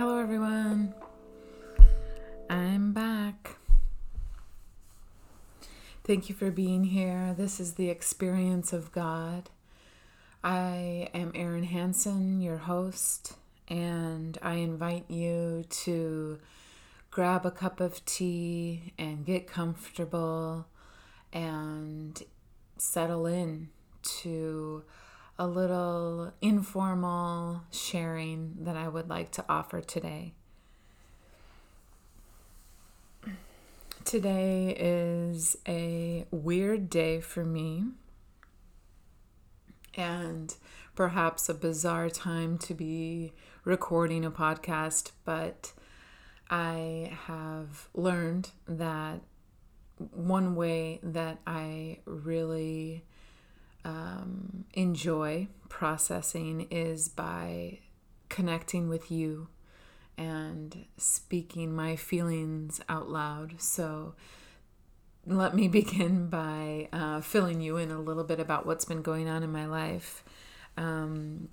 Hello, everyone. I'm back. Thank you for being here. This is the experience of God. I am Erin Hanson, your host, and I invite you to grab a cup of tea and get comfortable and settle in to a little informal sharing that I would like to offer today. Today is a weird day for me and perhaps a bizarre time to be recording a podcast, but I have learned that one way that I really um, enjoy processing is by connecting with you and speaking my feelings out loud. So, let me begin by uh, filling you in a little bit about what's been going on in my life. Um,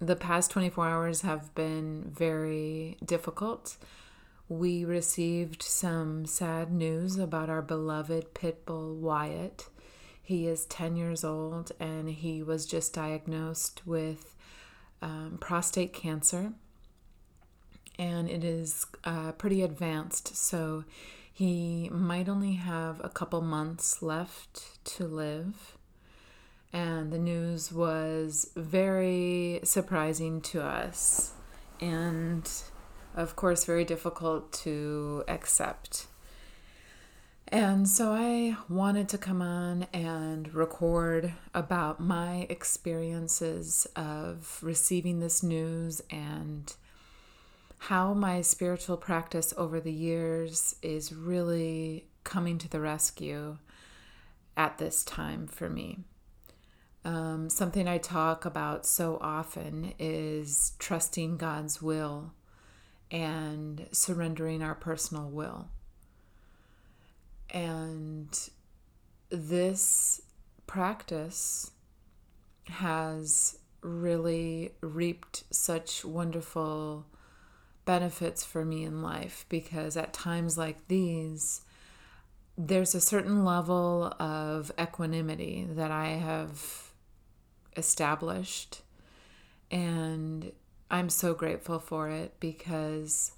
the past 24 hours have been very difficult. We received some sad news about our beloved pit bull Wyatt. He is 10 years old and he was just diagnosed with um, prostate cancer. And it is uh, pretty advanced, so he might only have a couple months left to live. And the news was very surprising to us and, of course, very difficult to accept. And so I wanted to come on and record about my experiences of receiving this news and how my spiritual practice over the years is really coming to the rescue at this time for me. Um, something I talk about so often is trusting God's will and surrendering our personal will. And this practice has really reaped such wonderful benefits for me in life because at times like these, there's a certain level of equanimity that I have established. And I'm so grateful for it because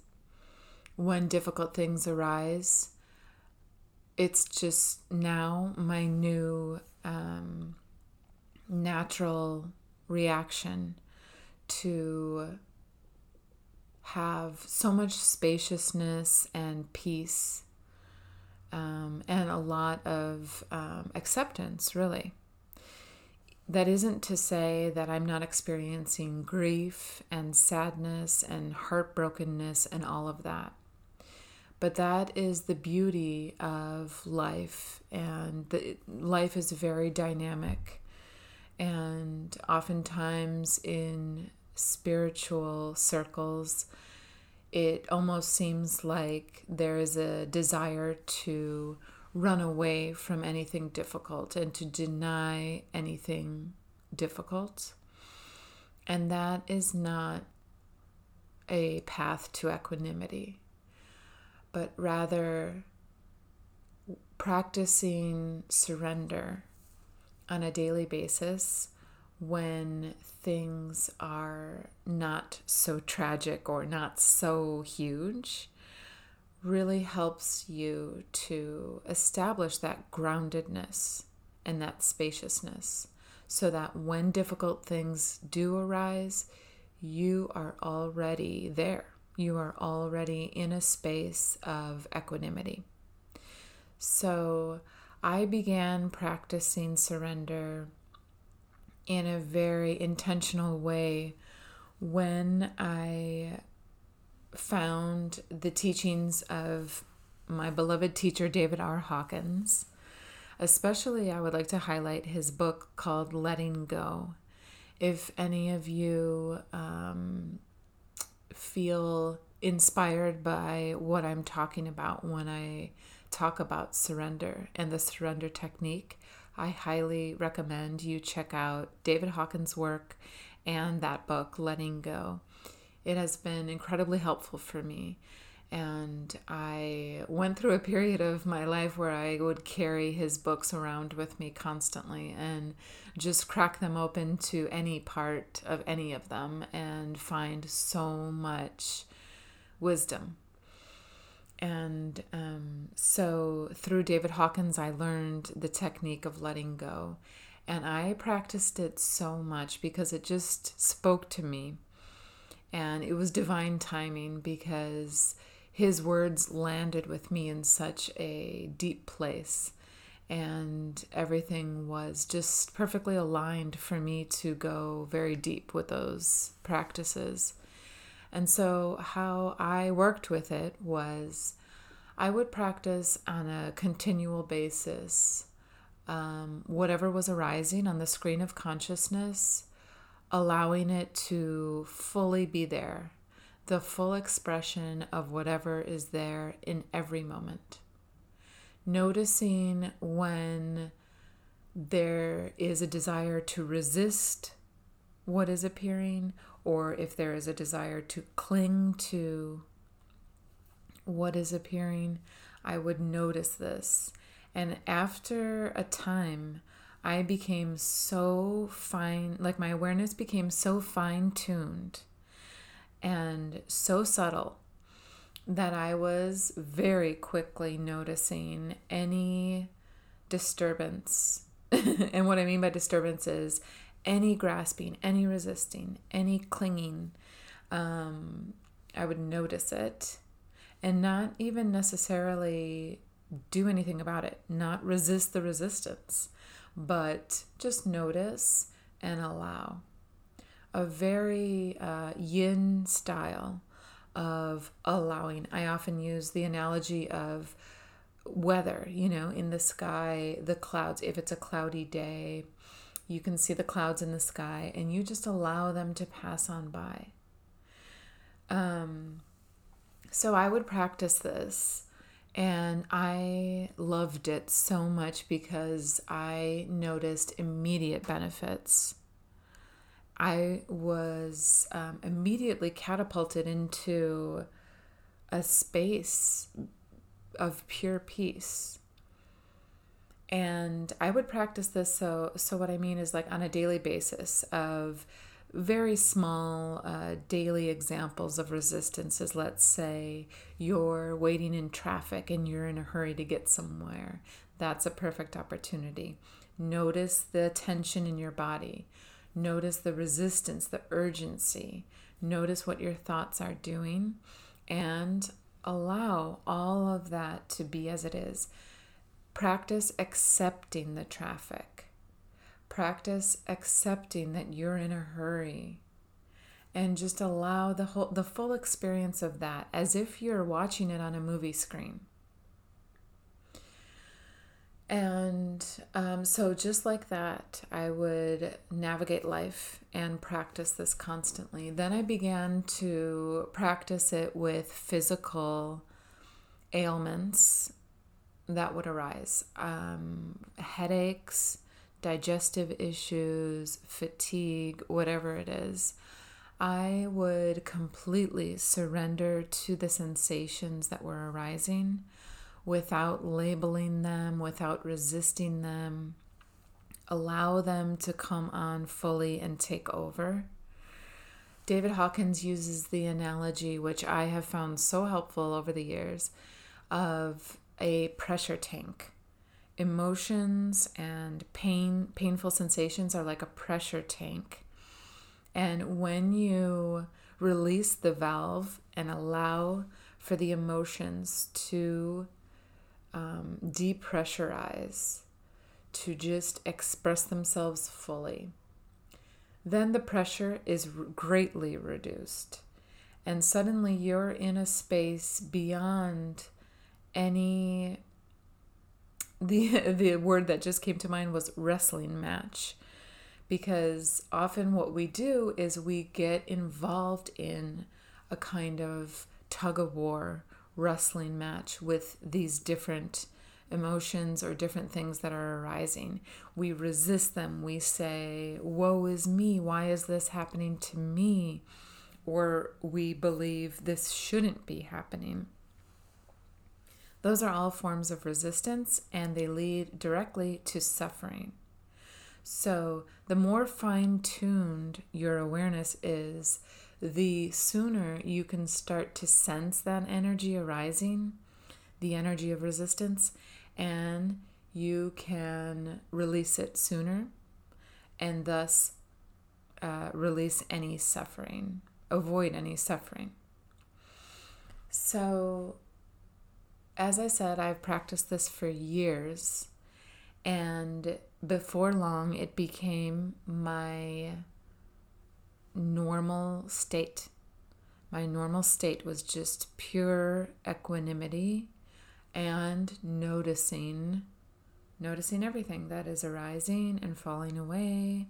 when difficult things arise, it's just now my new um, natural reaction to have so much spaciousness and peace um, and a lot of um, acceptance, really. That isn't to say that I'm not experiencing grief and sadness and heartbrokenness and all of that. But that is the beauty of life, and the, life is very dynamic. And oftentimes in spiritual circles, it almost seems like there is a desire to run away from anything difficult and to deny anything difficult. And that is not a path to equanimity but rather practicing surrender on a daily basis when things are not so tragic or not so huge really helps you to establish that groundedness and that spaciousness so that when difficult things do arise, you are already there you are already in a space of equanimity. So I began practicing surrender in a very intentional way when I found the teachings of my beloved teacher, David R. Hawkins. Especially, I would like to highlight his book called Letting Go. If any of you um, feel inspired by what I'm talking about when I talk about surrender and the surrender technique, I highly recommend you check out David Hawkins' work and that book, Letting Go. it has been incredibly helpful for me. And I went through a period of my life where I would carry his books around with me constantly and just crack them open to any part of any of them and find so much wisdom. And um, so through David Hawkins, I learned the technique of letting go. And I practiced it so much because it just spoke to me. And it was divine timing because his words landed with me in such a deep place. And everything was just perfectly aligned for me to go very deep with those practices. And so, how I worked with it was I would practice on a continual basis um, whatever was arising on the screen of consciousness, allowing it to fully be there, the full expression of whatever is there in every moment. Noticing when there is a desire to resist what is appearing, or if there is a desire to cling to what is appearing, I would notice this and after a time, I became so fine, like my awareness became so fine tuned and so subtle that I was very quickly noticing any disturbance. and what I mean by disturbance is any grasping, any resisting, any clinging. Um, I would notice it and not even necessarily do anything about it, not resist the resistance, but just notice and allow. A very uh, yin style of allowing. I often use the analogy of weather, you know, in the sky, the clouds. If it's a cloudy day, you can see the clouds in the sky and you just allow them to pass on by. Um, so I would practice this and I loved it so much because I noticed immediate benefits. I was um, immediately catapulted into a space of pure peace. And I would practice this so so what I mean is like on a daily basis of very small uh, daily examples of resistances. Let's say you're waiting in traffic and you're in a hurry to get somewhere. That's a perfect opportunity. Notice the tension in your body. Notice the resistance, the urgency. Notice what your thoughts are doing and allow all of that to be as it is. Practice accepting the traffic practice accepting that you're in a hurry and just allow the whole the full experience of that as if you're watching it on a movie screen and um, so just like that i would navigate life and practice this constantly. Then i began to practice it with physical ailments that would arise. Um, headaches digestive issues, fatigue, whatever it is, I would completely surrender to the sensations that were arising without labeling them, without resisting them. Allow them to come on fully and take over. David Hawkins uses the analogy, which I have found so helpful over the years, of a pressure tank emotions and pain painful sensations are like a pressure tank and when you release the valve and allow for the emotions to um, depressurize to just express themselves fully. Then the pressure is greatly reduced and suddenly you're in a space beyond any the the word that just came to mind was wrestling match because often what we do is we get involved in a kind of tug of war wrestling match with these different emotions or different things that are arising. We resist them. We say, Woe is me. Why is this happening to me? or we believe this shouldn't be happening. Those are all forms of resistance and they lead directly to suffering. So, the more fine tuned your awareness is, the sooner you can start to sense that energy arising, the energy of resistance, and you can release it sooner and thus uh, release any suffering, avoid any suffering. So, as I said, I've practiced this for years, and before long, it became my normal state. My normal state was just pure equanimity and noticing noticing everything that is arising and falling away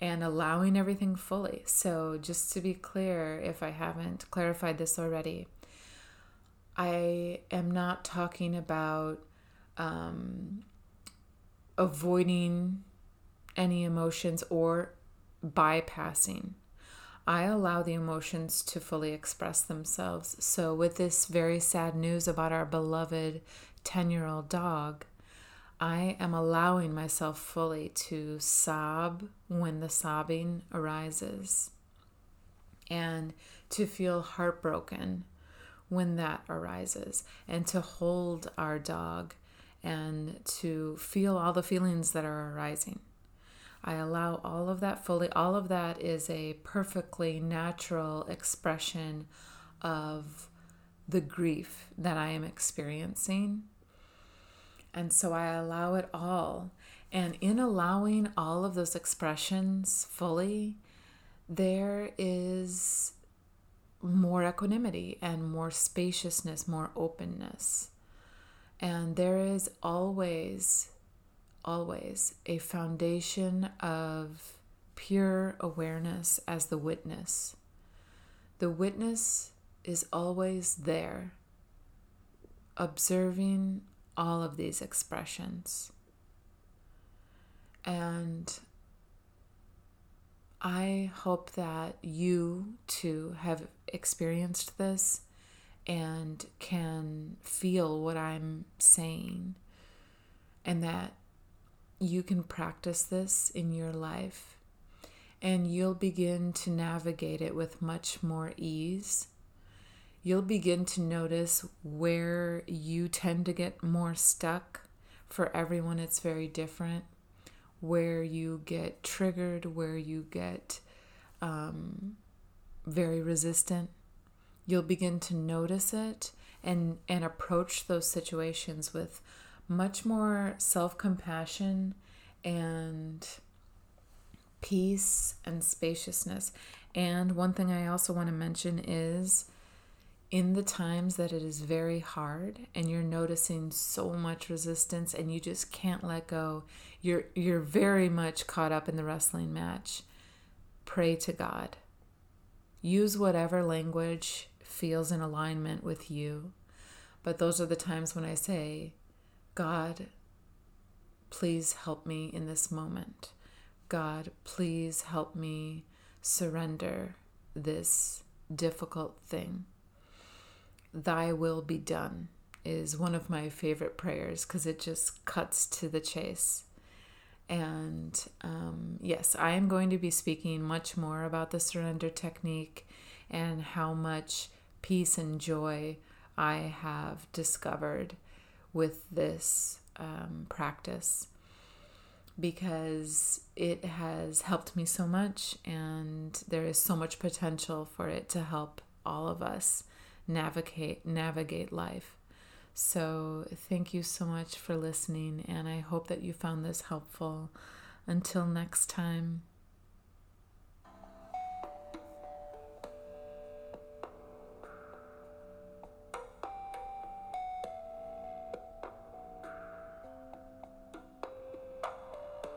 and allowing everything fully. So, just to be clear, if I haven't clarified this already, I am not talking about um, avoiding any emotions or bypassing. I allow the emotions to fully express themselves. So, with this very sad news about our beloved 10 year old dog, I am allowing myself fully to sob when the sobbing arises and to feel heartbroken when that arises and to hold our dog and to feel all the feelings that are arising. I allow all of that fully. All of that is a perfectly natural expression of the grief that I am experiencing and so I allow it all. And in allowing all of those expressions fully, there is more equanimity and more spaciousness, more openness. And there is always, always a foundation of pure awareness as the witness. The witness is always there, observing all of these expressions. And I hope that you too have experienced this and can feel what I'm saying, and that you can practice this in your life and you'll begin to navigate it with much more ease you'll begin to notice where you tend to get more stuck. For everyone, it's very different. Where you get triggered, where you get um, very resistant, you'll begin to notice it and, and approach those situations with much more self compassion and peace and spaciousness. And one thing I also want to mention is in the times that it is very hard and you're noticing so much resistance and you just can't let go you're you're very much caught up in the wrestling match. Pray to God. Use whatever language feels in alignment with you. But those are the times when I say God please help me in this moment God please help me surrender this difficult thing Thy will be done is one of my favorite prayers because it just cuts to the chase. And um, yes, I am going to be speaking much more about the surrender technique and how much peace and joy I have discovered with this um, practice because it has helped me so much and there is so much potential for it to help all of us navigate navigate life. So, thank you so much for listening, and I hope that you found this helpful. Until next time.